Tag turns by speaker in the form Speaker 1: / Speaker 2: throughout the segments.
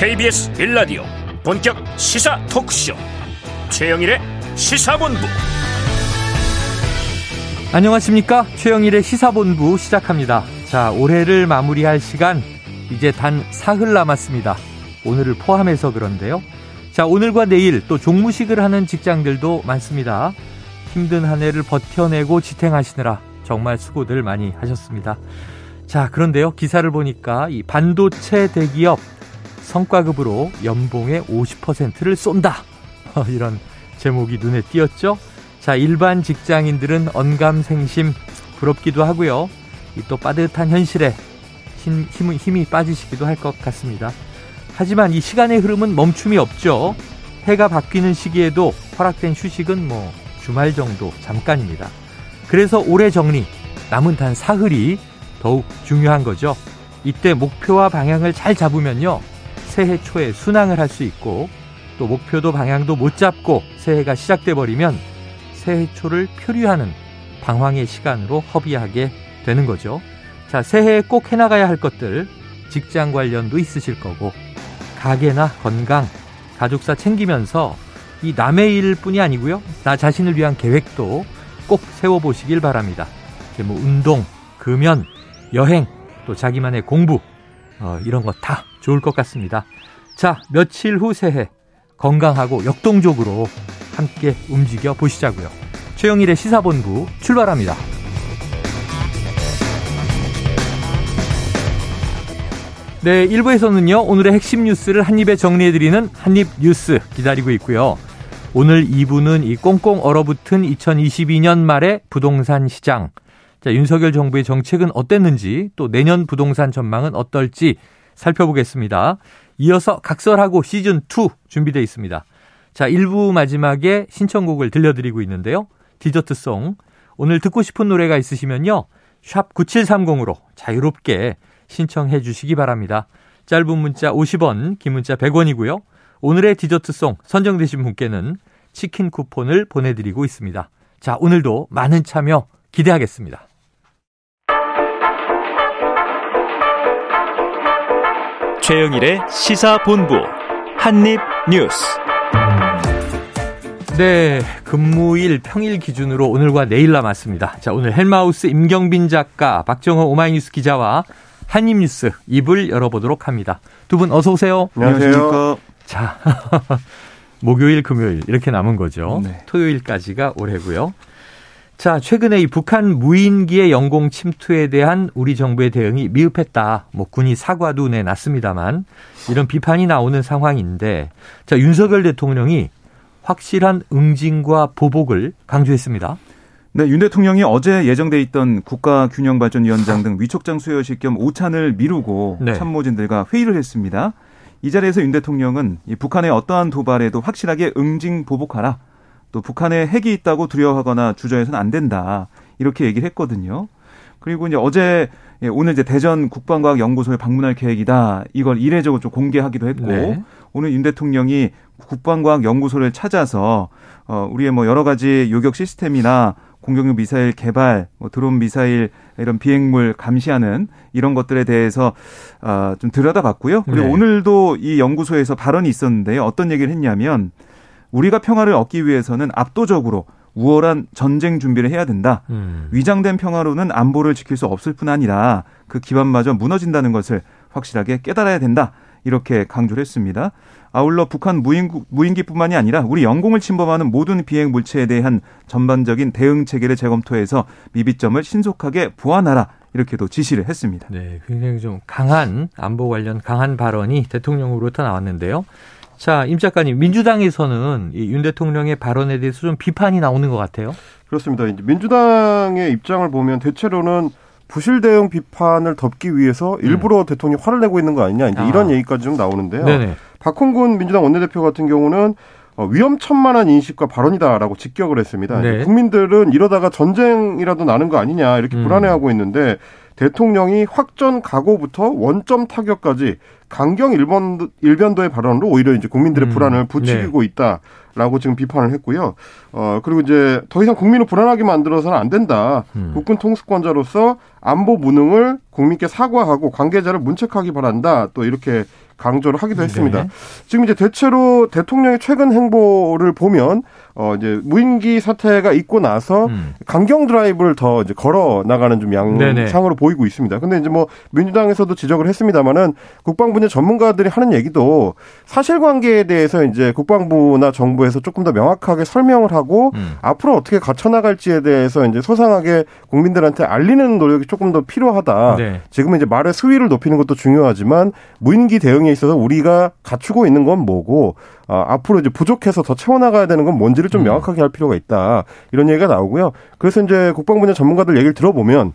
Speaker 1: KBS 빌라디오 본격 시사 토크쇼. 최영일의 시사본부.
Speaker 2: 안녕하십니까? 최영일의 시사본부 시작합니다. 자 올해를 마무리할 시간 이제 단 사흘 남았습니다. 오늘을 포함해서 그런데요. 자 오늘과 내일 또 종무식을 하는 직장들도 많습니다. 힘든 한 해를 버텨내고 지탱하시느라 정말 수고들 많이 하셨습니다. 자 그런데요. 기사를 보니까 이 반도체 대기업 성과급으로 연봉의 50%를 쏜다. 이런 제목이 눈에 띄었죠? 자, 일반 직장인들은 언감생심 부럽기도 하고요. 또 빠듯한 현실에 힘, 힘, 힘이 빠지시기도 할 것 같습니다. 하지만 이 시간의 흐름은 멈춤이 없죠. 해가 바뀌는 시기에도 허락된 휴식은 뭐 주말 정도 잠깐입니다. 그래서 올해 정리, 남은 단 사흘이 더욱 중요한 거죠. 이때 목표와 방향을 잘 잡으면요. 새해 초에 순항을 할 수 있고 또 목표도 방향도 못 잡고 새해가 시작돼 버리면 새해 초를 표류하는 방황의 시간으로 허비하게 되는 거죠. 자, 새해에 꼭 해나가야 할 것들 직장 관련도 있으실 거고 가게나 건강, 가족사 챙기면서 이 남의 일뿐이 아니고요. 나 자신을 위한 계획도 꼭 세워보시길 바랍니다. 뭐 운동, 금연, 여행, 또 자기만의 공부 어, 이런 거 다 좋을 것 같습니다. 자, 며칠 후 새해 건강하고 역동적으로 함께 움직여 보시자고요. 최영일의 시사본부 출발합니다. 네, 1부에서는요, 오늘의 핵심 뉴스를 한입에 정리해드리는 한입 뉴스 기다리고 있고요. 오늘 2부는 이 꽁꽁 얼어붙은 2022년 말의 부동산 시장. 자, 윤석열 정부의 정책은 어땠는지, 또 내년 부동산 전망은 어떨지 살펴보겠습니다. 이어서 각설하고 시즌2 준비되어 있습니다. 자, 1부 마지막에 신청곡을 들려드리고 있는데요. 디저트송. 오늘 듣고 싶은 노래가 있으시면요. 샵 9730으로 자유롭게 신청해 주시기 바랍니다. 짧은 문자 50원, 긴 문자 100원이고요. 오늘의 디저트송 선정되신 분께는 치킨 쿠폰을 보내드리고 있습니다. 자, 오늘도 많은 참여 기대하겠습니다.
Speaker 1: 최영일의 시사본부 한입뉴스.
Speaker 2: 네, 근무일 평일 기준으로 오늘과 내일 남았습니다. 자, 오늘 헬마우스 임경빈 작가, 박정호 오마이뉴스 기자와 한입뉴스 입을 열어보도록 합니다. 두 분 어서 오세요.
Speaker 3: 안녕하세요.
Speaker 2: 자, 목요일, 금요일 이렇게 남은 거죠. 네. 토요일까지가 올해고요. 자, 최근에 이 북한 무인기의 영공 침투에 대한 우리 정부의 대응이 미흡했다. 뭐 군이 사과도 내놨습니다만 이런 비판이 나오는 상황인데 자, 윤석열 대통령이 확실한 응징과 보복을 강조했습니다.
Speaker 3: 네, 윤 대통령이 어제 예정돼 있던 국가균형발전위원장 등 위촉장 수여식 겸 오찬을 미루고 네. 참모진들과 회의를 했습니다. 이 자리에서 윤 대통령은 북한의 어떠한 도발에도 확실하게 응징 보복하라. 또 북한에 핵이 있다고 두려워하거나 주저해서는 안 된다. 이렇게 얘기를 했거든요. 그리고 이제 어제 예, 오늘 이제 대전 국방과학연구소에 방문할 계획이다. 이걸 이례적으로 좀 공개하기도 했고 네. 오늘 윤 대통령이 국방과학연구소를 찾아서 어 우리의 뭐 여러 가지 요격 시스템이나 공격용 미사일 개발, 뭐 드론 미사일 이런 비행물 감시하는 이런 것들에 대해서 어좀 들여다봤고요. 그리고 네. 오늘도 이 연구소에서 발언이 있었는데요. 어떤 얘기를 했냐면 우리가 평화를 얻기 위해서는 압도적으로 우월한 전쟁 준비를 해야 된다. 음. 위장된 평화로는 안보를 지킬 수 없을 뿐 아니라 그 기반마저 무너진다는 것을 확실하게 깨달아야 된다. 이렇게 강조를 했습니다. 아울러 북한 무인기, 무인기뿐만이 아니라 우리 영공을 침범하는 모든 비행 물체에 대한 전반적인 대응 체계를 재검토해서 미비점을 신속하게 보완하라. 이렇게도 지시를 했습니다.
Speaker 2: 네, 굉장히 좀 강한 안보 관련 강한 발언이 대통령으로부터 나왔는데요. 자, 임 작가님, 민주당에서는 이윤 대통령의 발언에 대해서 좀 비판이 나오는 것 같아요.
Speaker 4: 그렇습니다. 이제 민주당의 입장을 보면 대체로는 부실 대응 비판을 덮기 위해서 일부러 음. 대통령이 화를 내고 있는 거 아니냐 이제 아. 이런 얘기까지 좀 나오는데요. 네네. 박홍근 민주당 원내대표 같은 경우는 어, 위험천만한 인식과 발언이다라고 직격을 했습니다. 네. 국민들은 이러다가 전쟁이라도 나는 거 아니냐 이렇게 음. 불안해하고 있는데 대통령이 확전 각오부터 원점 타격까지 강경 일본 일변도의 발언으로 오히려 이제 국민들의 음. 불안을 부추기고 네. 있다. 라고 지금 비판을 했고요. 어, 그리고 이제 더 이상 국민을 불안하게 만들어서는 안 된다. 음. 국군 통수권자로서 안보 무능을 국민께 사과하고 관계자를 문책하기 바란다. 또 이렇게 강조를 하기도 했습니다. 네. 지금 이제 대체로 대통령의 최근 행보를 보면 어 이제 무인기 사태가 있고 나서 음. 강경 드라이브를 더 이제 걸어 나가는 좀 양상으로 보이고 있습니다. 근데 이제 뭐 민주당에서도 지적을 했습니다마는 국방부 의 전문가들이 하는 얘기도 사실관계에 대해서 이제 국방부나 정부에서 조금 더 명확하게 설명을 하고 음. 앞으로 어떻게 갖춰 나갈지에 대해서 이제 소상하게 국민들한테 알리는 노력이 조금 더 필요하다. 네. 지금은 이제 말의 수위를 높이는 것도 중요하지만 무인기 대응에 있어서 우리가 갖추고 있는 건 뭐고 어, 앞으로 이제 부족해서 더 채워나가야 되는 건 뭔지를 좀 음. 명확하게 할 필요가 있다. 이런 얘기가 나오고요. 그래서 이제 국방부의 전문가들 얘기를 들어보면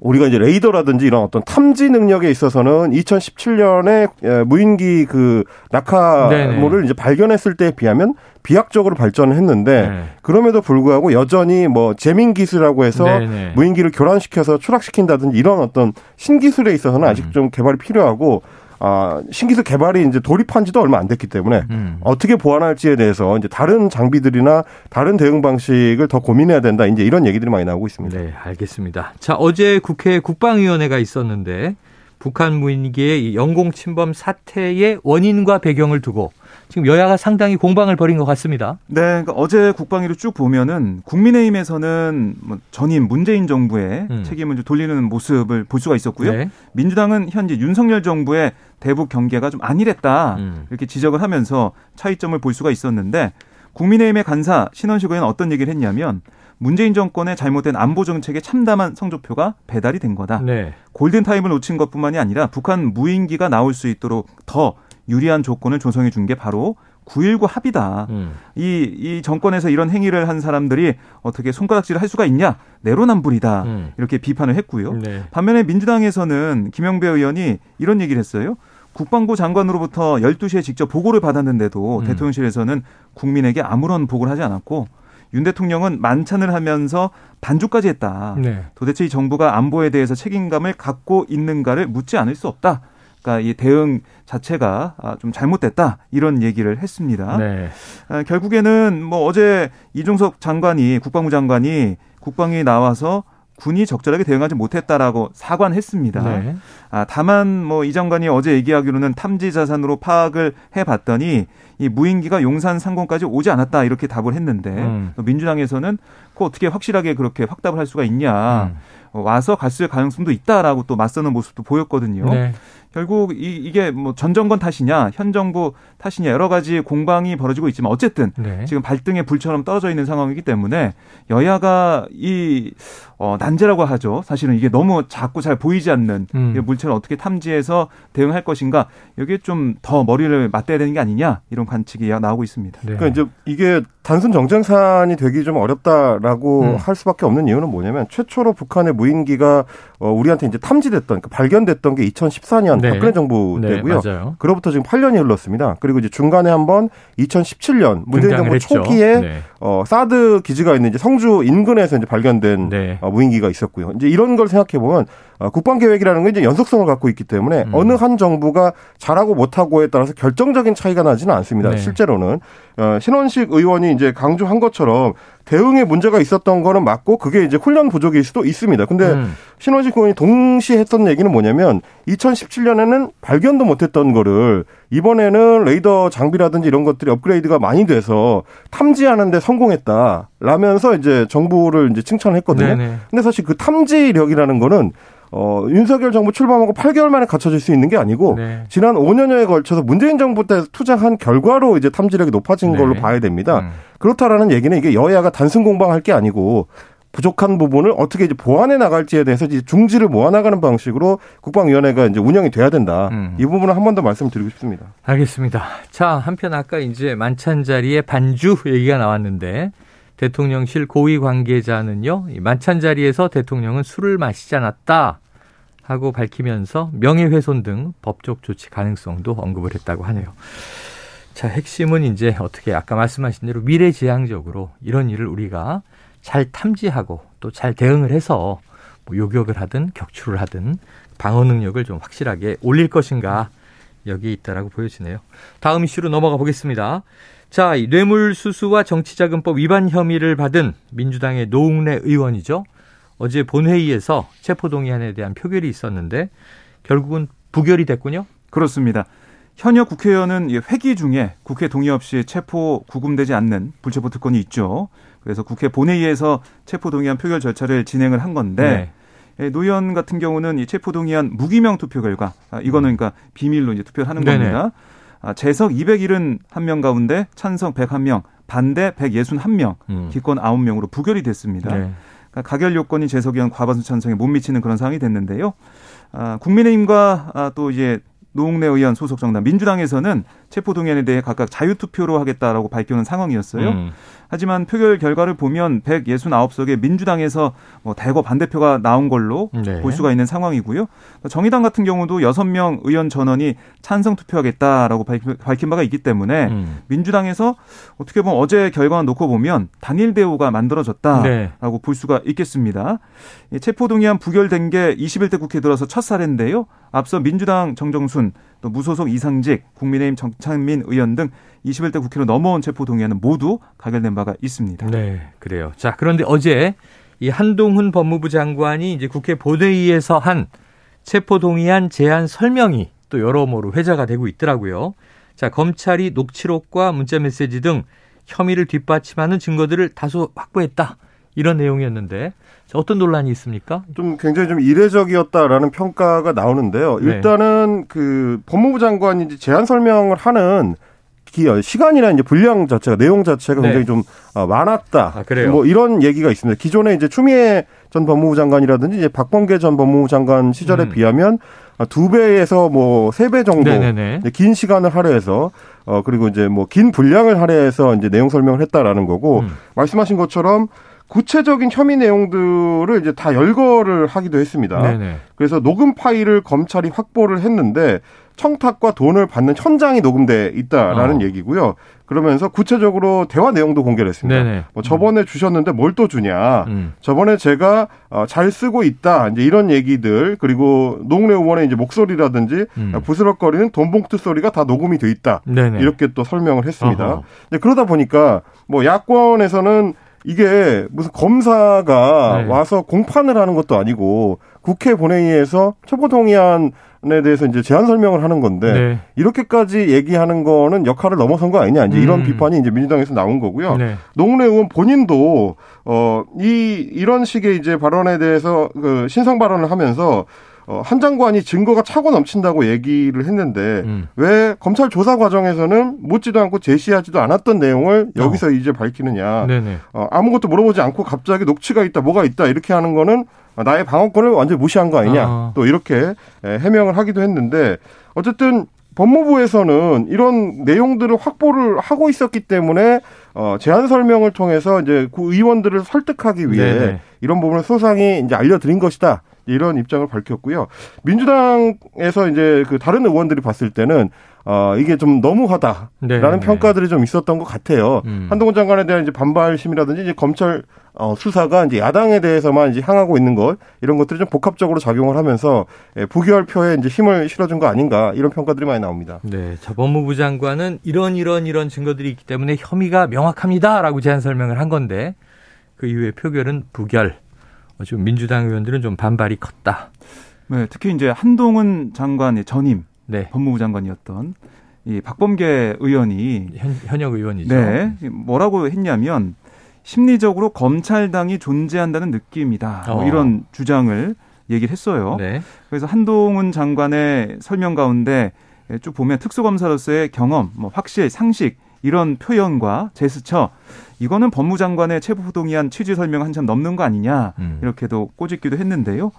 Speaker 4: 우리가 이제 레이더라든지 이런 어떤 탐지 능력에 있어서는 2017년에 예, 무인기 그 낙하물을 이제 발견했을 때에 비하면 비약적으로 발전을 했는데 네. 그럼에도 불구하고 여전히 뭐 재민 기술이라고 해서 네네. 무인기를 교란시켜서 추락시킨다든지 이런 어떤 신기술에 있어서는 아직 음. 좀 개발이 필요하고 아, 신기술 개발이 이제 돌입한 지도 얼마 안 됐기 때문에 음. 어떻게 보완할지에 대해서 이제 다른 장비들이나 다른 대응 방식을 더 고민해야 된다. 이제 이런 얘기들이 많이 나오고 있습니다.
Speaker 2: 네, 알겠습니다. 자, 어제 국회 국방위원회가 있었는데 북한 무인기의 영공 침범 사태의 원인과 배경을 두고 지금 여야가 상당히 공방을 벌인 것 같습니다.
Speaker 3: 네, 그러니까 어제 국방위를 쭉 보면은 국민의힘에서는 뭐 전임 문재인 정부의 음. 책임을 돌리는 모습을 볼 수가 있었고요. 네. 민주당은 현재 윤석열 정부의 대북 경계가 좀 안일했다 음. 이렇게 지적을 하면서 차이점을 볼 수가 있었는데 국민의힘의 간사 신원식 의원은 어떤 얘기를 했냐면 문재인 정권의 잘못된 안보 정책에 참담한 성적표가 배달이 된 거다. 네. 골든 타임을 놓친 것뿐만이 아니라 북한 무인기가 나올 수 있도록 더 유리한 조건을 조성해 준 게 바로 9.19 합의다. 음. 이, 이 정권에서 이런 행위를 한 사람들이 어떻게 손가락질을 할 수가 있냐? 내로남불이다. 음. 이렇게 비판을 했고요. 네. 반면에 민주당에서는 김영배 의원이 이런 얘기를 했어요. 국방부 장관으로부터 12시에 직접 보고를 받았는데도 음. 대통령실에서는 국민에게 아무런 보고를 하지 않았고 윤 대통령은 만찬을 하면서 반주까지 했다. 네. 도대체 이 정부가 안보에 대해서 책임감을 갖고 있는가를 묻지 않을 수 없다. 그러니까 이 대응 자체가 아, 좀 잘못됐다 이런 얘기를 했습니다. 네. 아, 결국에는 뭐 어제 이종석 장관이 국방부 장관이 국방위 나와서 군이 적절하게 대응하지 못했다라고 사과는 했습니다. 네. 아, 다만 뭐 이 장관이 어제 얘기하기로는 탐지 자산으로 파악을 해봤더니 이 무인기가 용산 상공까지 오지 않았다 이렇게 답을 했는데 음. 민주당에서는 그 어떻게 확실하게 그렇게 확답을 할 수가 있냐 음. 와서 갔을 가능성도 있다라고 또 맞서는 모습도 보였거든요. 네. 결국 이, 이게 뭐 전 정권 탓이냐 현 정부 탓이냐 여러 가지 공방이 벌어지고 있지만 어쨌든 네. 지금 발등에 불처럼 떨어져 있는 상황이기 때문에 여야가 이 어, 난제라고 하죠. 사실은 이게 너무 자꾸 잘 보이지 않는 음. 물체를 어떻게 탐지해서 대응할 것인가 여기에 좀 더 머리를 맞대야 되는 게 아니냐 이런 관측이 나오고 있습니다.
Speaker 4: 네. 그러니까 이제 이게 단순 정쟁산이 되기 좀 어렵다라고 음. 할 수밖에 없는 이유는 뭐냐면 최초로 북한의 무인기가 어, 우리한테 이제 탐지됐던 그러니까 발견됐던 게 2014년 네. 박근혜 정부 네, 때고요. 네, 그로부터 지금 8년이 흘렀습니다. 그리고 이제 중간에 한번 2017년 문재인 정부 했죠. 초기에 네. 어, 사드 기지가 있는 이제 성주 인근에서 이제 발견된 네. 어, 무인기가 있었고요. 이제 이런 걸 생각해 보면 어, 국방 계획이라는 게 이제 연속성을 갖고 있기 때문에 음. 어느 한 정부가 잘하고 못하고에 따라서 결정적인 차이가 나지는 않습니다. 네. 실제로는 어, 신원식 의원이 이제 강조한 것처럼 대응에 문제가 있었던 거는 맞고 그게 이제 훈련 부족일 수도 있습니다. 근데 음. 신원식 의원이 동시에 했던 얘기는 뭐냐면 2017년에는 발견도 못했던 거를 이번에는 레이더 장비라든지 이런 것들이 업그레이드가 많이 돼서 탐지하는데 성공했다. 라면서 이제 정부를 이제 칭찬했거든요. 네네. 근데 사실 그 탐지력이라는 거는 어, 윤석열 정부 출범하고 8개월 만에 갖춰질 수 있는 게 아니고 네. 지난 5년여에 걸쳐서 문재인 정부 때 투자한 결과로 이제 탐지력이 높아진 네. 걸로 봐야 됩니다. 음. 그렇다라는 얘기는 이게 여야가 단순 공방할 게 아니고 부족한 부분을 어떻게 이제 보완해 나갈지에 대해서 이제 중지를 모아나가는 방식으로 국방위원회가 이제 운영이 돼야 된다. 음. 이 부분을 한 번 더 말씀드리고 싶습니다.
Speaker 2: 알겠습니다. 자, 한편 아까 이제 만찬 자리에 반주 얘기가 나왔는데 대통령실 고위 관계자는요, 만찬 자리에서 대통령은 술을 마시지 않았다 하고 밝히면서 명예훼손 등 법적 조치 가능성도 언급을 했다고 하네요. 자, 핵심은 이제 어떻게 아까 말씀하신 대로 미래지향적으로 이런 일을 우리가 잘 탐지하고 또 잘 대응을 해서 뭐 요격을 하든 격추를 하든 방어 능력을 좀 확실하게 올릴 것인가 여기에 있다라고 보여지네요. 다음 이슈로 넘어가 보겠습니다. 자, 뇌물수수와 정치자금법 위반 혐의를 받은 민주당의 노웅래 의원이죠. 어제 본회의에서 체포동의안에 대한 표결이 있었는데 결국은 부결이 됐군요.
Speaker 3: 그렇습니다. 현역 국회의원은 회기 중에 국회 동의 없이 체포 구금되지 않는 불체포 특권이 있죠. 그래서 국회 본회의에서 체포 동의안 표결 절차를 진행을 한 건데 네. 예, 노 의원 같은 경우는 이 체포 동의안 무기명 투표 결과 아, 이거는 그러니까 비밀로 이제 투표를 하는. 겁니다. 아, 재석 271명 가운데 찬성 101명, 반대 161명, 음. 기권 9명으로 부결이 됐습니다. 네. 그러니까 가결 요건이 재석 의원 과반수 찬성에 못 미치는 그런 상황이 됐는데요. 아, 국민의힘과 아, 또 이제 노웅래 의원 소속 정당 민주당에서는 체포 동의안에 대해 각각 자유 투표로 하겠다라고 밝혀놓은 상황이었어요. 음. 하지만 표결 결과를 보면 169석의 민주당에서 뭐 대거 반대표가 나온 걸로 네. 볼 수가 있는 상황이고요. 정의당 같은 경우도 6명 의원 전원이 찬성 투표하겠다라고 밝힌 바가 있기 때문에 음. 민주당에서 어떻게 보면 어제 결과만 놓고 보면 단일 대우가 만들어졌다라고 네. 볼 수가 있겠습니다. 체포동의안 부결된 게 21대 국회 들어서 첫 사례인데요. 앞서 민주당 정정순 또 무소속 이상직 국민의힘 정찬민 의원 등 21대 국회로 넘어온 체포 동의안은 모두 가결된 바가 있습니다.
Speaker 2: 네, 그래요. 자, 그런데 어제 이 한동훈 법무부 장관이 이제 국회 본회의에서 한 체포 동의안 제안 설명이 또 여러모로 회자가 되고 있더라고요. 자, 검찰이 녹취록과 문자 메시지 등 혐의를 뒷받침하는 증거들을 다소 확보했다. 이런 내용이었는데 어떤 논란이 있습니까?
Speaker 4: 좀 굉장히 좀 이례적이었다라는 평가가 나오는데요. 네. 일단은 네. 그 법무부 장관이 이제 제안 설명을 하는 시간이나 이제 분량 자체가 내용 자체가 굉장히 네. 좀 아, 많았다. 아, 뭐 이런 얘기가 있습니다. 기존에 이제 추미애 전 법무부 장관이라든지 이제 박범계 전 법무부 장관 시절에 음. 비하면 두 배에서 뭐 세 배 정도 긴 시간을 할애해서 어 그리고 이제 뭐 긴 분량을 할애해서 이제 내용 설명을 했다라는 거고 음. 말씀하신 것처럼 구체적인 혐의 내용들을 이제 다 열거를 하기도 했습니다. 네네. 그래서 녹음 파일을 검찰이 확보를 했는데 청탁과 돈을 받는 현장이 녹음돼 있다라는 어. 얘기고요. 그러면서 구체적으로 대화 내용도 공개를 했습니다. 네네. 뭐 저번에 음. 주셨는데 뭘 또 주냐. 음. 저번에 제가 어, 잘 쓰고 있다. 이제 이런 얘기들 그리고 농래 의원의 이제 목소리라든지 음. 부스럭거리는 돈봉투 소리가 다 녹음이 돼 있다. 네네. 이렇게 또 설명을 했습니다. 그러다 보니까 뭐 야권에서는 이게 무슨 검사가 네. 와서 공판을 하는 것도 아니고 국회 본회의에서 초보동의안에 대해서 이제 제안 설명을 하는 건데 네. 이렇게까지 얘기하는 거는 역할을 넘어선 거 아니냐 이제 이런 음. 비판이 이제 민주당에서 나온 거고요. 네. 노웅래 의원 본인도 어이 이런 식의 이제 발언에 대해서 그 신성 발언을 하면서 어, 한 장관이 증거가 차고 넘친다고 얘기를 했는데 음. 왜 검찰 조사 과정에서는 묻지도 않고 제시하지도 않았던 내용을 여기서 어. 이제 밝히느냐. 어, 아무것도 물어보지 않고 갑자기 녹취가 있다, 뭐가 있다 이렇게 하는 거는 나의 방어권을 완전히 무시한 거 아니냐. 어. 또 이렇게 해명을 하기도 했는데 어쨌든 법무부에서는 이런 내용들을 확보를 하고 있었기 때문에 어, 제안 설명을 통해서 이제 그 의원들을 설득하기 위해 네네. 이런 부분을 소상히 이제 알려드린 것이다. 이런 입장을 밝혔고요. 민주당에서 이제 그 다른 의원들이 봤을 때는 어, 이게 좀 너무하다라는 네, 네. 평가들이 좀 있었던 것 같아요. 음. 한동훈 장관에 대한 이제 반발심이라든지 이제 검찰 어, 수사가 이제 야당에 대해서만 이제 향하고 있는 것 이런 것들이 좀 복합적으로 작용을 하면서 예, 부결표에 이제 힘을 실어준 거 아닌가 이런 평가들이 많이 나옵니다.
Speaker 2: 네, 자 법무부 장관은 이런 이런 이런 증거들이 있기 때문에 혐의가 명확합니다라고 제안 설명을 한 건데 그 이후에 표결은 부결. 지금 민주당 의원들은 좀 반발이 컸다.
Speaker 3: 네, 특히 이제 한동훈 장관의 전임 네. 법무부 장관이었던 이 박범계 의원이
Speaker 2: 현, 현역 의원이죠.
Speaker 3: 네, 뭐라고 했냐면 심리적으로 검찰당이 존재한다는 느낌이다. 뭐 어. 이런 주장을 얘기를 했어요. 네. 그래서 한동훈 장관의 설명 가운데 쭉 보면 특수검사로서의 경험, 뭐 확실, 상식 이런 표현과 제스처 이거는 법무장관의 체포동의안 취지 설명 한참 넘는 거 아니냐 음. 이렇게도 꼬집기도 했는데요.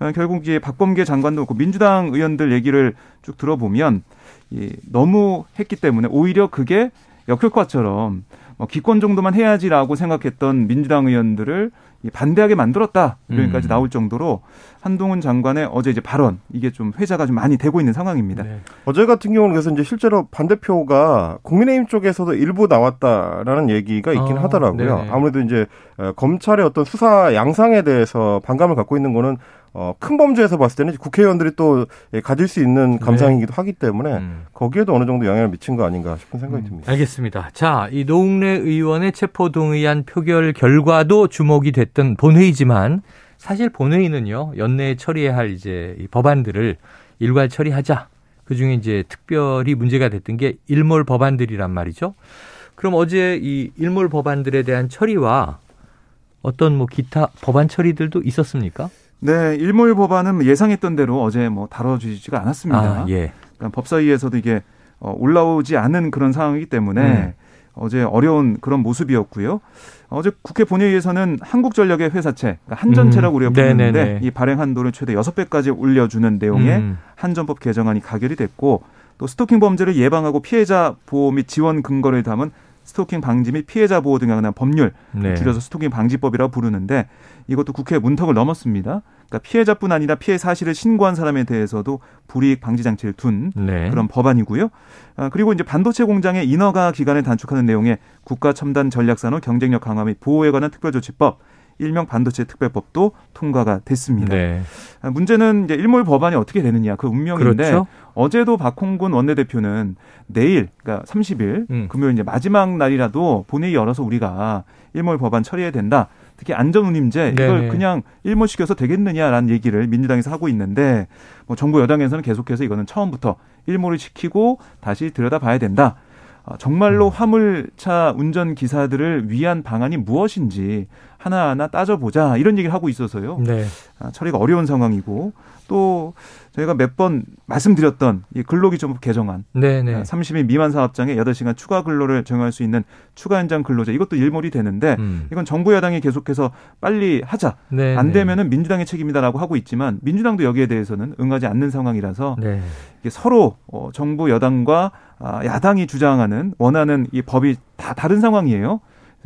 Speaker 3: 어, 결국 이제 박범계 장관도 그 민주당 의원들 얘기를 쭉 들어보면 이, 너무 했기 때문에 오히려 그게 역효과처럼 어, 기권 정도만 해야지라고 생각했던 민주당 의원들을 반대하게 만들었다 이런까지 음. 나올 정도로 한동훈 장관의 어제 이제 발언 이게 좀 회자가 좀 많이 되고 있는 상황입니다. 네.
Speaker 4: 어제 같은 경우는 그래서 이제 실제로 반대표가 국민의힘 쪽에서도 일부 나왔다라는 얘기가 있긴 어, 하더라고요. 네네. 아무래도 이제 어, 검찰의 어떤 수사 양상에 대해서 반감을 갖고 있는 거는 어, 큰 범죄에서 봤을 때는 국회의원들이 또 예, 가질 수 있는 네. 감상이기도 하기 때문에 음. 거기에도 어느 정도 영향을 미친 거 아닌가 싶은 생각이 음. 듭니다.
Speaker 2: 알겠습니다. 자, 이 노웅래 의원의 체포 동의안 표결 결과도 주목이 됐던 본회의지만 사실 본회의는요 연내에 처리해야 할 이제 이 법안들을 일괄 처리하자. 그 중에 이제 특별히 문제가 됐던 게 일몰 법안들이란 말이죠. 그럼 어제 이 일몰 법안들에 대한 처리와 어떤 뭐 기타 법안 처리들도 있었습니까?
Speaker 3: 네, 일몰 법안은 예상했던 대로 어제 뭐 다뤄지지가 않았습니다. 아, 예. 그러니까 법사위에서도 이게 어, 올라오지 않은 그런 상황이기 때문에 음. 어제 어려운 그런 모습이었고요. 어제 국회 본회의에서는 한국전력의 회사채, 그러니까 한전채라고 우리가 음. 부르는데 이 발행 한도를 최대 6배까지 올려주는 내용의 음. 한전법 개정안이 가결이 됐고 또 스토킹 범죄를 예방하고 피해자 보호 및 지원 근거를 담은 스토킹 방지 및 피해자 보호 등에 관한 법률 네. 줄여서 스토킹 방지법이라고 부르는데 이것도 국회 문턱을 넘었습니다. 그러니까 피해자뿐 아니라 피해 사실을 신고한 사람에 대해서도 불이익 방지 장치를 둔 네. 그런 법안이고요. 아, 그리고 이제 반도체 공장의 인허가 기간을 단축하는 내용의 국가 첨단 전략 산업 경쟁력 강화 및 보호에 관한 특별조치법 일명 반도체 특별법도 통과가 됐습니다. 네. 아, 문제는 이제 일몰 법안이 어떻게 되느냐 그 운명인데 그렇죠? 어제도 박홍근 원내대표는 내일 그러니까 30일 음. 금요일 이제 마지막 날이라도 본회의 열어서 우리가 일몰 법안 처리해야 된다. 특히 안전운임제 이걸 네네. 그냥 일몰시켜서 되겠느냐라는 얘기를 민주당에서 하고 있는데 뭐 정부 여당에서는 계속해서 이거는 처음부터 일몰을 시키고 다시 들여다봐야 된다. 어, 정말로 음. 화물차 운전 기사들을 위한 방안이 무엇인지 하나하나 따져보자 이런 얘기를 하고 있어서요. 네. 아, 처리가 어려운 상황이고 또 저희가 몇 번 말씀드렸던 이 근로기준법 개정안. 네네. 30인 미만 사업장에 8시간 추가 근로를 정할 수 있는 추가 연장 근로제 이것도 일몰이 되는데 음. 이건 정부 여당이 계속해서 빨리 하자. 네네. 안 되면은 민주당의 책임이다라고 하고 있지만 민주당도 여기에 대해서는 응하지 않는 상황이라서 네. 이게 서로 어, 정부 여당과 아, 야당이 주장하는 원하는 이 법이 다 다른 상황이에요.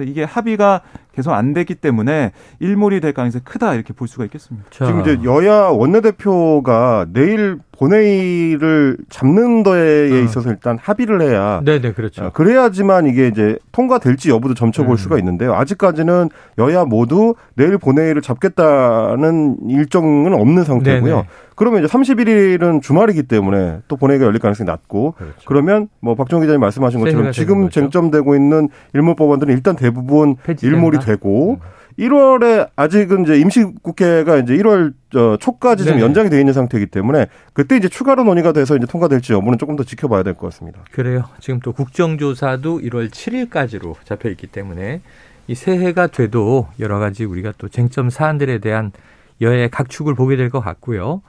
Speaker 3: 이게 합의가 계속 안 됐기 때문에 일몰이 될 가능성이 크다 이렇게 볼 수가 있겠습니다.
Speaker 4: 자. 지금 이제 여야 원내대표가 내일 본회의를 잡는 데에 어. 있어서 일단 합의를 해야
Speaker 2: 네네 그렇죠. 어,
Speaker 4: 그래야지만 이게 이제 통과될지 여부도 점쳐볼 음. 수가 있는데요. 아직까지는 여야 모두 내일 본회의를 잡겠다는 일정은 없는 상태고요. 네네. 그러면 이제 31일은 주말이기 때문에 또 본회의가 열릴 가능성이 낮고 그렇죠. 그러면 뭐 박정 기자님 말씀하신 것처럼 지금 쟁점되고 있는 일몰 법안들은 일단 대부분 일몰이 되고 음. 1월에 아직은 이제 임시국회가 이제 1월 초까지 좀 연장이 되어 있는 상태이기 때문에 그때 이제 추가로 논의가 돼서 이제 통과될지 여부는 조금 더 지켜봐야 될 것 같습니다.
Speaker 2: 그래요. 지금 또 국정조사도 1월 7일까지로 잡혀 있기 때문에 이 새해가 돼도 여러 가지 우리가 또 쟁점 사안들에 대한 여야의 각축을 보게 될 것 같고요.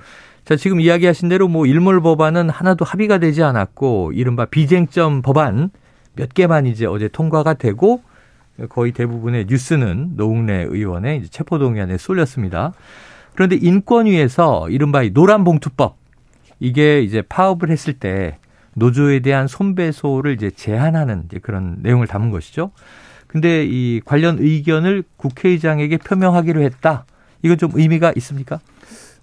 Speaker 2: 자, 지금 이야기하신 대로 뭐 일몰 법안은 하나도 합의가 되지 않았고 이른바 비쟁점 법안 몇 개만 이제 어제 통과가 되고 거의 대부분의 뉴스는 노웅래 의원의 체포동의안에 쏠렸습니다. 그런데 인권위에서 이른바 이 노란봉투법 이게 이제 파업을 했을 때 노조에 대한 손배소를 이제 제한하는 이제 그런 내용을 담은 것이죠. 근데 이 관련 의견을 국회의장에게 표명하기로 했다. 이건 좀 의미가 있습니까?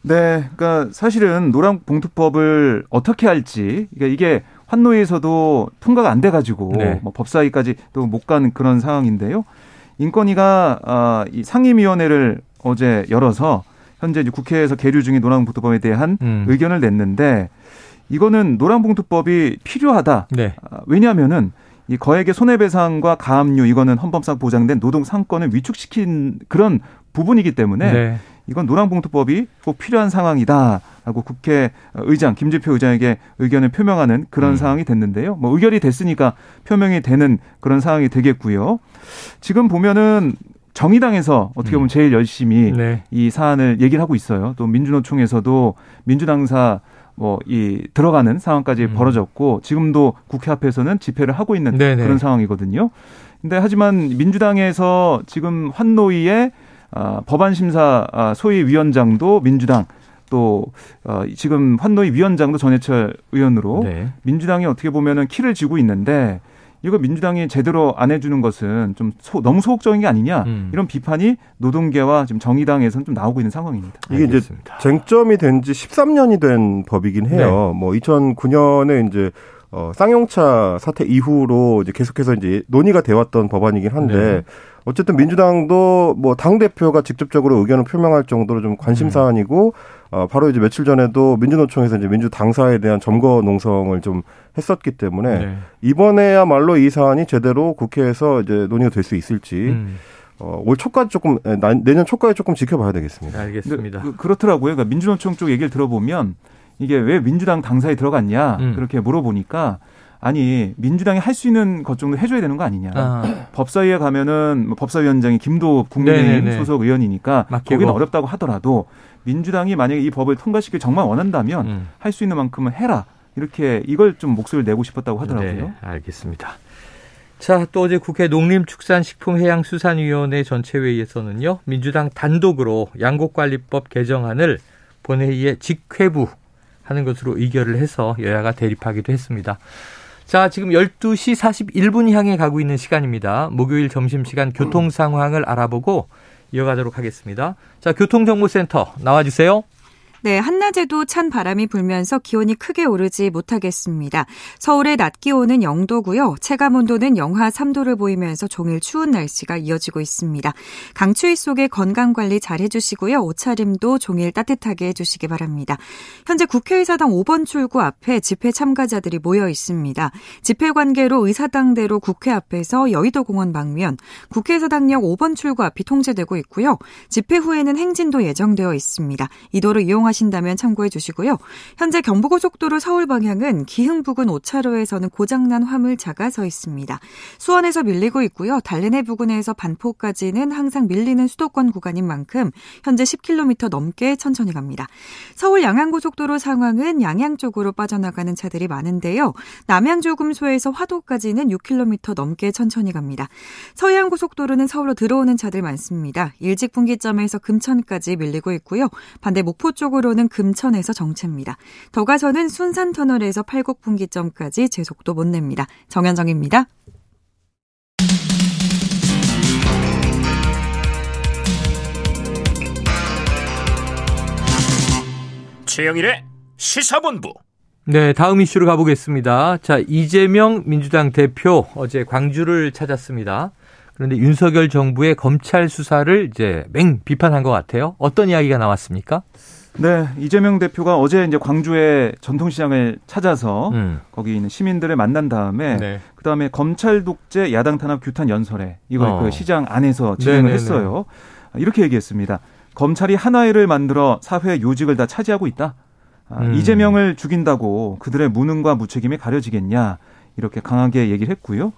Speaker 3: 네, 그러니까 사실은 노란 봉투법을 어떻게 할지, 그러니까 이게 환노위에서도 통과가 안 돼가지고 네. 뭐 법사위까지 또못 가는 그런 상황인데요. 인권위가 아, 이 상임위원회를 어제 열어서 현재 이제 국회에서 계류 중인 노란봉투법에 대한 음. 의견을 냈는데 이거는 노란봉투법이 필요하다. 네. 아, 왜냐하면은 이 거액의 손해배상과 가압류 이거는 헌법상 보장된 노동 상권을 위축시킨 그런 부분이기 때문에 네. 이건 노란봉투법이 꼭 필요한 상황이다 라고 국회 의장 김재표 의장에게 의견을 표명하는 그런 음. 상황이 됐는데요. 뭐 의결이 됐으니까 표명이 되는 그런 상황이 되겠고요. 지금 보면은 정의당에서 어떻게 보면 음. 제일 열심히 네. 이 사안을 얘기를 하고 있어요. 또 민주노총에서도 민주당사 뭐 이 들어가는 상황까지 음. 벌어졌고 지금도 국회 앞에서는 집회를 하고 있는 네네. 그런 상황이거든요. 근데 하지만 민주당에서 지금 환노위에 어, 법안심사 아, 소위 위원장도 민주당 또 어, 지금 환노위 위원장도 전해철 의원으로 네. 민주당이 어떻게 보면은 키를 쥐고 있는데 이거 민주당이 제대로 안 해주는 것은 좀 소, 너무 소극적인 게 아니냐 음. 이런 비판이 노동계와 지금 정의당에서는 좀 나오고 있는 상황입니다.
Speaker 4: 이게 알겠습니다. 이제 쟁점이 된 지 13년이 된 법이긴 해요. 네. 뭐 2009년에 이제 어, 쌍용차 사태 이후로 이제 계속해서 이제 논의가 되었던 법안이긴 한데 네. 어쨌든 민주당도 뭐 당 대표가 직접적으로 의견을 표명할 정도로 좀 관심 음. 사안이고 어 바로 이제 며칠 전에도 민주노총에서 이제 민주 당사에 대한 점거 농성을 좀 했었기 때문에 네. 이번에야말로 이 사안이 제대로 국회에서 이제 논의가 될 수 있을지 음. 어, 올 초까지 조금 내년 초까지 조금 지켜봐야 되겠습니다.
Speaker 2: 알겠습니다.
Speaker 3: 그, 그렇더라고요. 그러니까 민주노총 쪽 얘기를 들어보면 이게 왜 민주당 당사에 들어갔냐 음. 그렇게 물어보니까 아니 민주당이 할 수 있는 것 정도 해줘야 되는 거 아니냐. 아. 법사위에 가면은 뭐 법사위원장이 김도 국민의힘 네네네. 소속 의원이니까 맡기고. 거기는 어렵다고 하더라도 민주당이 만약에 이 법을 통과시킬 정말 원한다면 음. 할수 있는 만큼은 해라. 이렇게 이걸 좀 목소리를 내고 싶었다고 하더라고요. 네,
Speaker 2: 알겠습니다. 자, 또 어제 국회 농림축산식품해양수산위원회 전체회의에서는요, 민주당 단독으로 양곡관리법 개정안을 본회의에 직회부 하는 것으로 의결을 해서 여야가 대립하기도 했습니다. 자, 지금 12시 41분 향해 가고 있는 시간입니다. 목요일 점심시간 교통 상황을 알아보고 이어가도록 하겠습니다. 자, 교통정보센터 나와주세요.
Speaker 5: 네, 한낮에도 찬 바람이 불면서 기온이 크게 오르지 못하겠습니다. 서울의 낮 기온은 0도고요. 체감 온도는 영하 3도를 보이면서 종일 추운 날씨가 이어지고 있습니다. 강추위 속에 건강 관리 잘 해주시고요. 옷차림도 종일 따뜻하게 해주시기 바랍니다. 현재 국회의사당 5번 출구 앞에 집회 참가자들이 모여 있습니다. 집회 관계로 의사당대로 국회 앞에서 여의도 공원 방면, 국회의사당역 5번 출구 앞이 통제되고 있고요. 집회 후에는 행진도 예정되어 있습니다. 이 도로 이용하시 이용 하신다면 참고해 주시고요. 현재 경부고속도로 서울 방향은 기흥 부근 5차로에서는 고장난 화물차가 서 있습니다. 수원에서 밀리고 있고요. 달래내 부근에서 반포까지는 항상 밀리는 수도권 구간인 만큼 현재 10km 넘게 천천히 갑니다. 서울 양양고속도로 상황은 양양 쪽으로 빠져나가는 차들이 많은데요. 남양조금소에서 화도까지는 6km 넘게 천천히 갑니다. 서해안고속도로는 서울로 들어오는 차들 많습니다. 일직 분기점에서 금천까지 밀리고 있고요. 반대 목포 쪽으로 쪽으로는 금천에서 정체입니다. 더 가서는 순산터널에서 팔곡분기점까지 제속도 못 냅니다. 정현정입니다.
Speaker 1: 최영일의 시사본부.
Speaker 2: 네, 다음 이슈로 가보겠습니다. 자, 이재명 민주당 대표 어제 광주를 찾았습니다. 그런데 윤석열 정부의 검찰 수사를 이제 맹 비판한 것 같아요. 어떤 이야기가 나왔습니까?
Speaker 3: 네, 이재명 대표가 어제 이제 광주의 전통시장을 찾아서 음. 거기 있는 시민들을 만난 다음에 네. 그 다음에 검찰 독재 야당 탄압 규탄 연설에 이걸 어. 그 시장 안에서 진행을 네네네. 했어요. 이렇게 얘기했습니다. 검찰이 하나의를 만들어 사회 요직을 다 차지하고 있다. 아, 음. 이재명을 죽인다고 그들의 무능과 무책임이 가려지겠냐 이렇게 강하게 얘기를 했고요.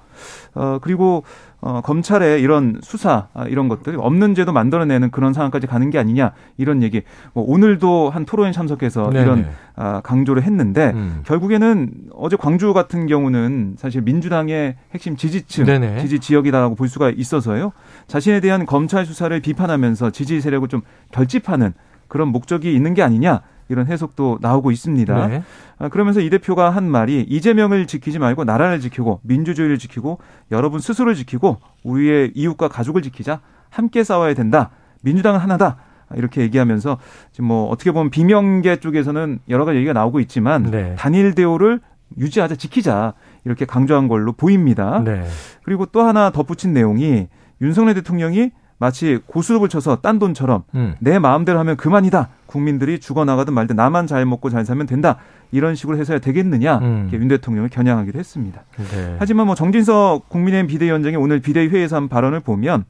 Speaker 3: 어, 그리고 어, 검찰의 이런 수사 아, 이런 것들이 없는 죄도 만들어내는 그런 상황까지 가는 게 아니냐 이런 얘기. 뭐 오늘도 한 토론에 참석해서 네네. 이런 아, 강조를 했는데 음. 결국에는 어제 광주 같은 경우는 사실 민주당의 핵심 지지층, 네네. 지지 지역이다라고 볼 수가 있어서요. 자신에 대한 검찰 수사를 비판하면서 지지 세력을 좀 결집하는 그런 목적이 있는 게 아니냐 이런 해석도 나오고 있습니다. 네. 아, 그러면서 이 대표가 한 말이 이재명을 지키지 말고 나라를 지키고 민주주의를 지키고 여러분 스스로를 지키고 우리의 이웃과 가족을 지키자 함께 싸워야 된다. 민주당은 하나다. 이렇게 얘기하면서 지금 뭐 어떻게 보면 비명계 쪽에서는 여러 가지 얘기가 나오고 있지만 네. 단일 대우를 유지하자 지키자 이렇게 강조한 걸로 보입니다. 네. 그리고 또 하나 덧붙인 내용이 윤석열 대통령이 마치 고스톱을 쳐서 딴 돈처럼 음. 내 마음대로 하면 그만이다. 국민들이 죽어나가든 말든 나만 잘 먹고 잘 살면 된다. 이런 식으로 해서야 되겠느냐. 음. 윤 대통령을 겨냥하기도 했습니다. 네. 하지만 뭐 정진석 국민의힘 비대위원장이 오늘 비대위 회의에서 한 발언을 보면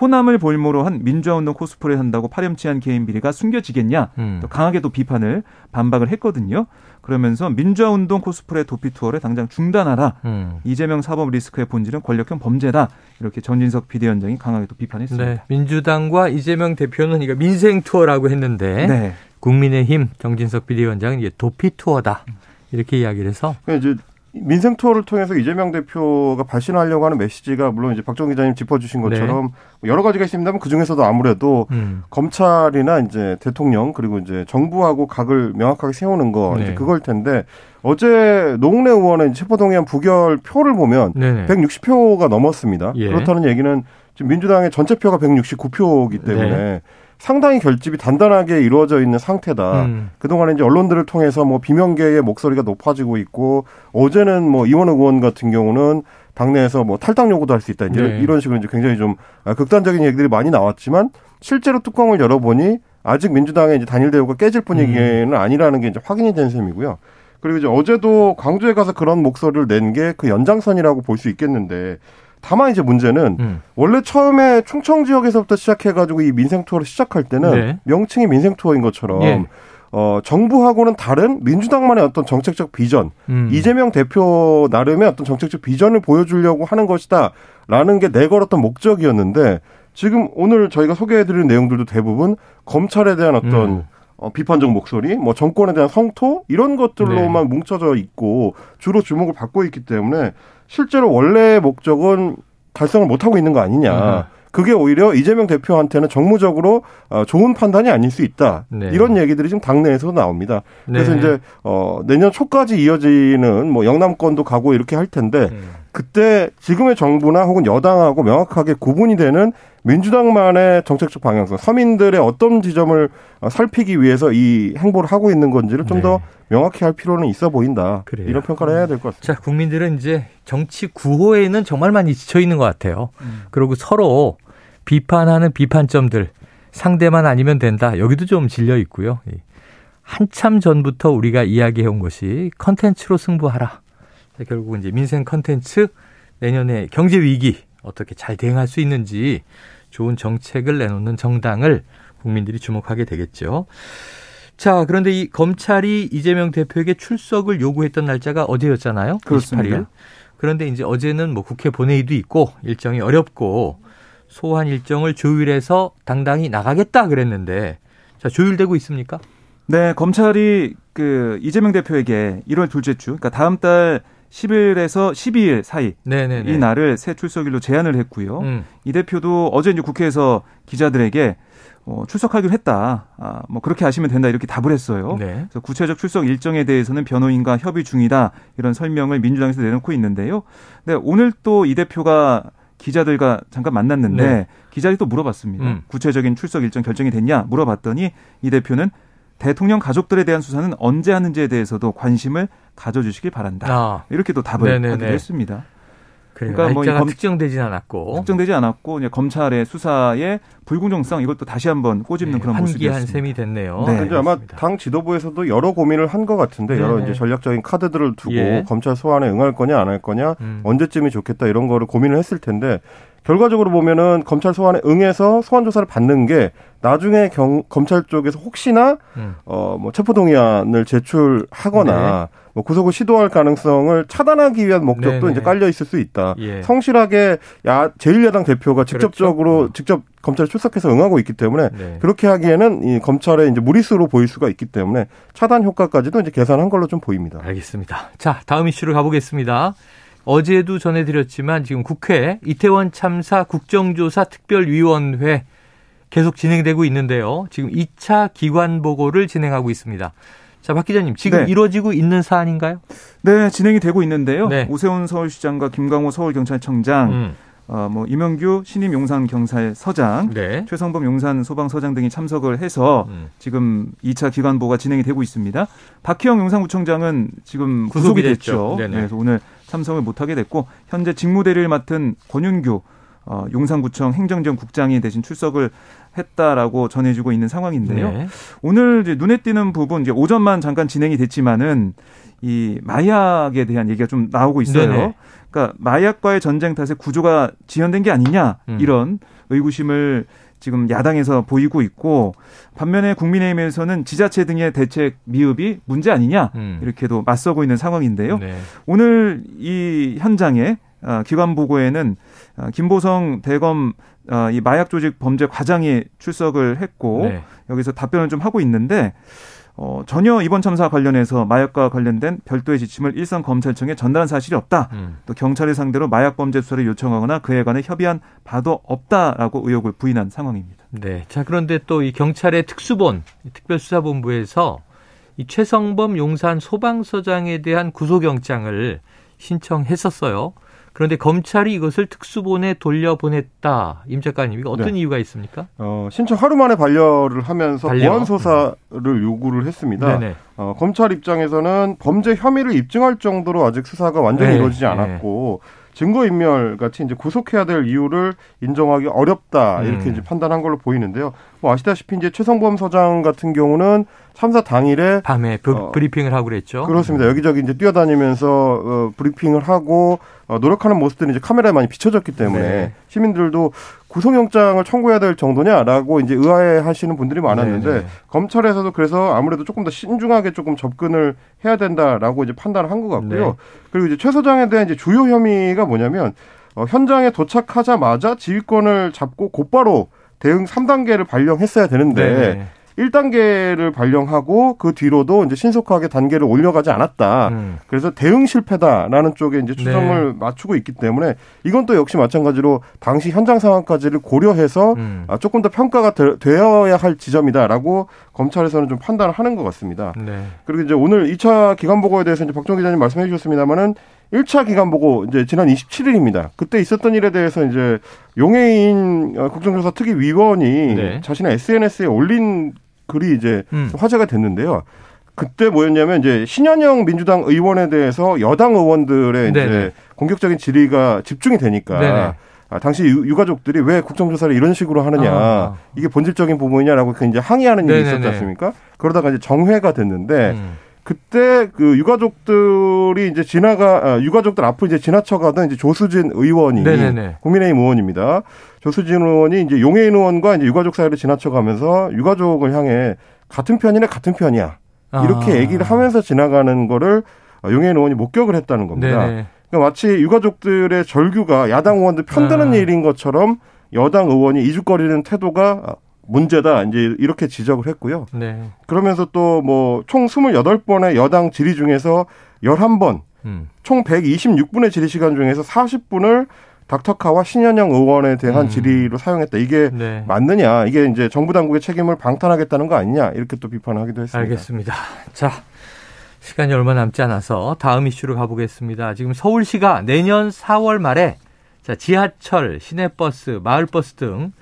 Speaker 3: 호남을 볼모로 한 민주화운동 코스프레 한다고 파렴치한 개인 비리가 숨겨지겠냐. 음. 또 강하게 도 비판을 반박을 했거든요. 그러면서 민주화운동 코스프레 도피 투어를 당장 중단하라. 음. 이재명 사법 리스크의 본질은 권력형 범죄다. 이렇게 전진석 비대위원장이 강하게 또 비판했습니다. 네.
Speaker 2: 민주당과 이재명 대표는 이거 민생 투어라고 했는데 네. 국민의힘 정진석 비대위원장은 이게 도피 투어다. 이렇게 이야기를 해서
Speaker 4: 그러니까 이제 민생 투어를 통해서 이재명 대표가 발신하려고 하는 메시지가 물론 이제 박정 기자님 짚어주신 것처럼 네. 여러 가지가 있습니다만 그 중에서도 아무래도 음. 검찰이나 이제 대통령 그리고 이제 정부하고 각을 명확하게 세우는 거 네. 이제 그걸 텐데 어제 노웅래 의원의 체포동의안 부결 표를 보면 네. 160표가 넘었습니다. 예. 그렇다는 얘기는 지금 민주당의 전체 표가 169표이기 때문에 네. 상당히 결집이 단단하게 이루어져 있는 상태다. 음. 그동안에 이제 언론들을 통해서 뭐 비명계의 목소리가 높아지고 있고 어제는 뭐 이원호 의원 같은 경우는 당내에서 뭐 탈당 요구도 할 수 있다. 이제 네. 이런 식으로 이제 굉장히 좀 극단적인 얘기들이 많이 나왔지만 실제로 뚜껑을 열어보니 아직 민주당의 이제 단일 대우가 깨질 분위기는 음. 아니라는 게 이제 확인이 된 셈이고요. 그리고 이제 어제도 광주에 가서 그런 목소리를 낸 게 그 연장선이라고 볼 수 있겠는데 다만 이제 문제는 음. 원래 처음에 충청 지역에서부터 시작해가지고 이 민생 투어를 시작할 때는 네. 명칭이 민생 투어인 것처럼 예. 어, 정부하고는 다른 민주당만의 어떤 정책적 비전, 음. 이재명 대표 나름의 어떤 정책적 비전을 보여주려고 하는 것이다 라는 게 내걸었던 목적이었는데 지금 오늘 저희가 소개해드린 내용들도 대부분 검찰에 대한 어떤 음. 어, 비판적 목소리, 뭐 정권에 대한 성토 이런 것들로만 네. 뭉쳐져 있고 주로 주목을 받고 있기 때문에 실제로 원래 목적은 달성을 못하고 있는 거 아니냐. 그게 오히려 이재명 대표한테는 정무적으로 어, 좋은 판단이 아닐 수 있다. 네. 이런 얘기들이 지금 당내에서도 나옵니다. 그래서 네. 이제 어 내년 초까지 이어지는 뭐 영남권도 가고 이렇게 할 텐데 음. 그때 지금의 정부나 혹은 여당하고 명확하게 구분이 되는 민주당만의 정책적 방향성, 서민들의 어떤 지점을 어, 살피기 위해서 이 행보를 하고 있는 건지를 좀더 네. 명확히 할 필요는 있어 보인다. 그래요. 이런 평가를 해야 될 것 같습니다.
Speaker 2: 자, 국민들은 이제 정치 구호에는 정말 많이 지쳐 있는 것 같아요. 음. 그리고 서로 비판하는 비판점들 상대만 아니면 된다. 여기도 좀 질려 있고요. 한참 전부터 우리가 이야기해 온 것이 컨텐츠로 승부하라. 결국 이제 민생 컨텐츠 내년에 경제 위기 어떻게 잘 대응할 수 있는지 좋은 정책을 내놓는 정당을 국민들이 주목하게 되겠죠. 자, 그런데 이 검찰이 이재명 대표에게 출석을 요구했던 날짜가 어제였잖아요.
Speaker 3: 그렇습니다. 28일.
Speaker 2: 그런데 이제 어제는 뭐 국회 본회의도 있고 일정이 어렵고 소환 일정을 조율해서 당당히 나가겠다 그랬는데 자, 조율되고 있습니까?
Speaker 3: 네, 검찰이 그 이재명 대표에게 1월 둘째 주, 그러니까 다음 달 10일에서 12일 사이 네네네. 이 날을 새 출석일로 제한을 했고요. 음. 이 대표도 어제 이제 국회에서 기자들에게 어, 출석하기로 했다. 아, 뭐 그렇게 하시면 된다 이렇게 답을 했어요. 네. 그래서 구체적 출석 일정에 대해서는 변호인과 협의 중이다 이런 설명을 민주당에서 내놓고 있는데요. 네, 오늘 또 이 대표가 기자들과 잠깐 만났는데 네. 기자들이 또 물어봤습니다. 음. 구체적인 출석 일정 결정이 됐냐 물어봤더니 이 대표는 대통령 가족들에 대한 수사는 언제 하는지에 대해서도 관심을 가져주시길 바란다. 아. 이렇게 또 답을 네네네. 하기도 했습니다.
Speaker 2: 그러니까 뭐 검, 특정되지 않았고
Speaker 3: 특정되지 않았고 이제 검찰의 수사의 불공정성 이것도 다시 한번 꼬집는 네, 그런 모습이었습니다.
Speaker 2: 한 셈이 됐네요.
Speaker 4: 네. 근데 아마 당 지도부에서도 여러 고민을 한 것 같은데 네 여러 이제 전략적인 카드들을 두고 예. 검찰 소환에 응할 거냐 안 할 거냐 음. 언제쯤이 좋겠다 이런 거를 고민을 했을 텐데 결과적으로 보면은 검찰 소환에 응해서 소환 조사를 받는 게 나중에 경, 검찰 쪽에서 혹시나 음. 어뭐 체포 동의안을 제출하거나 네. 뭐 구속을 시도할 가능성을 차단하기 위한 목적도 네네. 이제 깔려 있을 수 있다. 예. 성실하게 야 제1야당 대표가 직접적으로 그렇죠. 직접 검찰에 출석해서 응하고 있기 때문에 네. 그렇게 하기에는 이 검찰의 이제 무리수로 보일 수가 있기 때문에 차단 효과까지도 이제 계산한 걸로 좀 보입니다.
Speaker 2: 알겠습니다. 자, 다음 이슈로 가보겠습니다. 어제도 전해드렸지만 지금 국회 이태원 참사 국정조사 특별위원회 계속 진행되고 있는데요. 지금 2차 기관 보고를 진행하고 있습니다. 자, 박 기자님, 지금 네. 이루어지고 있는 사안인가요?
Speaker 3: 네, 진행이 되고 있는데요. 네. 오세훈 서울시장과 김광호 서울경찰청장, 음. 어, 뭐 이명규 신임 용산 경찰서장, 네. 최성범 용산 소방서장 등이 참석을 해서 음. 지금 2차 기관 보가 진행이 되고 있습니다. 박희영 용산구청장은 지금 구속이, 구속이 됐죠. 네, 그래서 오늘 참석을 못하게 됐고 현재 직무대리를 맡은 권윤규 어, 용산구청 행정지원 국장이 대신 출석을 했다라고 전해지고 있는 상황인데요. 네. 오늘 이제 눈에 띄는 부분 이제 오전만 잠깐 진행이 됐지만은 이 마약에 대한 얘기가 좀 나오고 있어요. 네네. 그러니까 마약과의 전쟁 탓에 구조가 지연된 게 아니냐 음. 이런 의구심을 지금 야당에서 보이고 있고 반면에 국민의힘에서는 지자체 등의 대책 미흡이 문제 아니냐 음. 이렇게도 맞서고 있는 상황인데요. 네. 오늘 이 현장에 어, 기관 보고에는 어, 김보성 대검 어, 이 마약 조직 범죄 과장이 출석을 했고 네. 여기서 답변을 좀 하고 있는데 어, 전혀 이번 참사 관련해서 마약과 관련된 별도의 지침을 일선 검찰청에 전달한 사실이 없다. 음. 또 경찰을 상대로 마약 범죄 수사를 요청하거나 그에 관해 협의한 바도 없다라고 의혹을 부인한 상황입니다.
Speaker 2: 네. 자, 그런데 또 이 경찰의 특수본 특별수사본부에서 이 최성범 용산 소방서장에 대한 구속영장을 신청했었어요. 그런데 검찰이 이것을 특수본에 돌려보냈다. 임 작가님, 이거 어떤 네. 이유가 있습니까?
Speaker 4: 어, 신청 하루 만에 반려를 하면서 반려. 보안 조사를 음. 요구를 했습니다. 어, 검찰 입장에서는 범죄 혐의를 입증할 정도로 아직 수사가 완전히 네. 이루어지지 않았고 네. 증거인멸 같이 이제 구속해야 될 이유를 인정하기 어렵다 이렇게 음. 이제 판단한 걸로 보이는데요. 뭐 아시다시피 이제 최성범 서장 같은 경우는 참사 당일에
Speaker 2: 밤에 브, 어, 브리핑을 하고 그랬죠.
Speaker 4: 그렇습니다. 여기저기 이제 뛰어다니면서 어, 브리핑을 하고 어, 노력하는 모습들이 이제 카메라에 많이 비춰졌기 때문에 네. 시민들도 구속영장을 청구해야 될 정도냐라고 이제 의아해하시는 분들이 많았는데 네네. 네. 검찰에서도 그래서 아무래도 조금 더 신중하게 조금 접근을 해야 된다라고 이제 판단을 한 것 같고요. 네. 그리고 이제 최 소장에 대한 이제 주요 혐의가 뭐냐면 어, 현장에 도착하자마자 지휘권을 잡고 곧바로 대응 3단계를 발령했어야 되는데 네네. 네. 1단계를 발령하고 그 뒤로도 이제 신속하게 단계를 올려가지 않았다. 음. 그래서 대응 실패다라는 쪽에 이제 추정을 네. 맞추고 있기 때문에 이건 또 역시 마찬가지로 당시 현장 상황까지를 고려해서 음. 아, 조금 더 평가가 되, 되어야 할 지점이다라고 검찰에서는 좀 판단을 하는 것 같습니다. 네. 그리고 이제 오늘 2차 기간 보고에 대해서 이제 박정 기자님 말씀해 주셨습니다만은 1차 기간 보고 이제 지난 27일입니다. 그때 있었던 일에 대해서 이제 용해인 국정조사 특위 위원이 네. 자신의 SNS에 올린 글이 이제 음. 화제가 됐는데요. 그때 뭐였냐면 이제 신현영 민주당 의원에 대해서 여당 의원들의 네네. 이제 공격적인 질의가 집중이 되니까 아, 당시 유, 가족들이 왜 국정조사를 이런 식으로 하느냐 아. 이게 본질적인 부분이냐라고 그 이제 항의하는 일이 네네네. 있었지 않습니까? 그러다가 이제 정회가 됐는데 음. 그때 그 유가족들이 이제 지나가 아, 유가족들 앞으로 이제 지나쳐가던 이제 조수진 의원이 네네네. 국민의힘 의원입니다. 조수진 의원이 이제 용해인 의원과 이제 유가족 사이를 지나쳐가면서 유가족을 향해 같은 편이네 같은 편이야 이렇게 아. 얘기를 하면서 지나가는 거를 용해인 의원이 목격을 했다는 겁니다. 네네. 그러니까 마치 유가족들의 절규가 야당 의원들 편드는 아. 일인 것처럼 여당 의원이 이죽거리는 태도가 문제다. 이제 이렇게 지적을 했고요. 네. 그러면서 또 뭐 총 28번의 여당 질의 중에서 11번, 음. 총 126분의 질의 시간 중에서 40분을 닥터카와 신현영 의원에 대한 음. 질의로 사용했다. 이게 네. 맞느냐? 이게 이제 정부 당국의 책임을 방탄하겠다는 거 아니냐? 이렇게 또 비판하기도 했습니다.
Speaker 2: 알겠습니다. 자, 시간이 얼마 남지 않아서 다음 이슈로 가보겠습니다. 지금 서울시가 내년 4월 말에 자, 지하철, 시내버스, 마을버스 등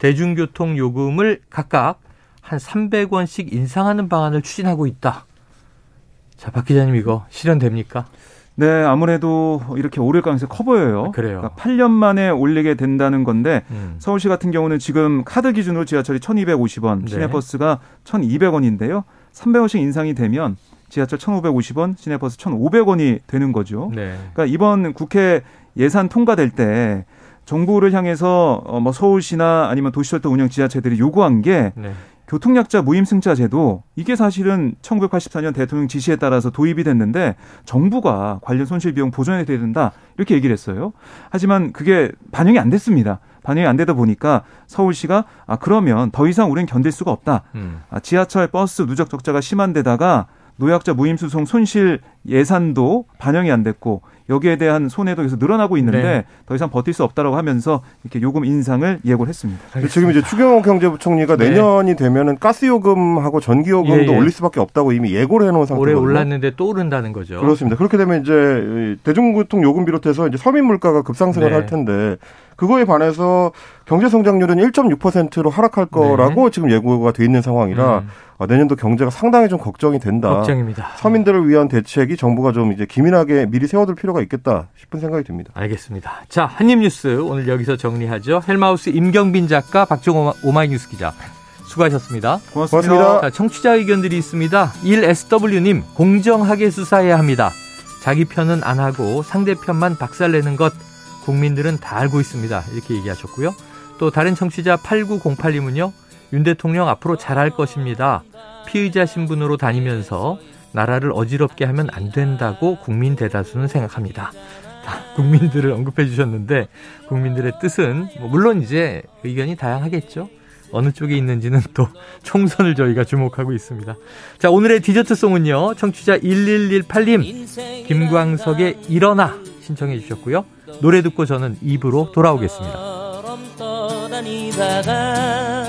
Speaker 2: 대중교통 요금을 각각 한 300원씩 인상하는 방안을 추진하고 있다. 자, 박 기자님 이거 실현됩니까?
Speaker 3: 네, 아무래도 이렇게 오를 가능성이 커 보여요.
Speaker 2: 아, 그래요. 그러니까
Speaker 3: 8년 만에 올리게 된다는 건데 음. 서울시 같은 경우는 지금 카드 기준으로 지하철이 1,250원, 네. 시내버스가 1,200원인데요. 300원씩 인상이 되면 지하철 1,550원, 시내버스 1,500원이 되는 거죠. 네. 그러니까 이번 국회 예산 통과될 때 정부를 향해서 어, 뭐 서울시나 아니면 도시철도 운영 지자체들이 요구한 게 네. 교통약자 무임승차 제도 이게 사실은 1984년 대통령 지시에 따라서 도입이 됐는데 정부가 관련 손실 비용 보전해야 된다 이렇게 얘기를 했어요. 하지만 그게 반영이 안 됐습니다. 반영이 안 되다 보니까 서울시가 아 그러면 더 이상 우리는 견딜 수가 없다. 음. 아, 지하철 버스 누적 적자가 심한 데다가 노약자 무임수송 손실 예산도 반영이 안 됐고 여기에 대한 손해도 계속 늘어나고 있는데 네. 더 이상 버틸 수 없다라고 하면서 이렇게 요금 인상을 예고를 했습니다.
Speaker 4: 알겠습니다. 지금 이제 추경호 경제부총리가 네. 내년이 되면은 가스 요금하고 전기 요금도 예, 예. 올릴 수밖에 없다고 이미 예고를 해놓은 상태거든요.
Speaker 2: 올해 올랐는데 또 오른다는 거죠.
Speaker 4: 그렇습니다. 그렇게 되면 이제 대중교통 요금 비롯해서 이제 서민 물가가 급상승을 네. 할 텐데 그거에 반해서 경제 성장률은 1.6%로 하락할 거라고 네. 지금 예고가 돼 있는 상황이라 음. 어, 내년도 경제가 상당히 좀 걱정이 된다.
Speaker 2: 걱정입니다.
Speaker 4: 서민들을 위한 대책이 정부가 좀 이제 기민하게 미리 세워둘 필요가 있겠다 싶은 생각이 듭니다.
Speaker 2: 알겠습니다. 자, 한입뉴스 오늘 여기서 정리하죠. 헬마우스 임경빈 작가, 박종호 오마이뉴스 기자. 수고하셨습니다.
Speaker 4: 고맙습니다. 고맙습니다.
Speaker 2: 자, 청취자 의견들이 있습니다. 1SW님, 공정하게 수사해야 합니다. 자기 편은 안 하고 상대편만 박살내는 것 국민들은 다 알고 있습니다. 이렇게 얘기하셨고요. 또 다른 청취자 8908님은요. 윤 대통령 앞으로 잘할 것입니다. 피의자 신분으로 다니면서 나라를 어지럽게 하면 안 된다고 국민 대다수는 생각합니다. 국민들을 언급해 주셨는데 국민들의 뜻은 뭐 물론 이제 의견이 다양하겠죠. 어느 쪽에 있는지는 또 총선을 저희가 주목하고 있습니다. 자, 오늘의 디저트송은요. 청취자 1118님, 김광석의 일어나 신청해 주셨고요. 노래 듣고 저는 입으로 돌아오겠습니다. 어느 곳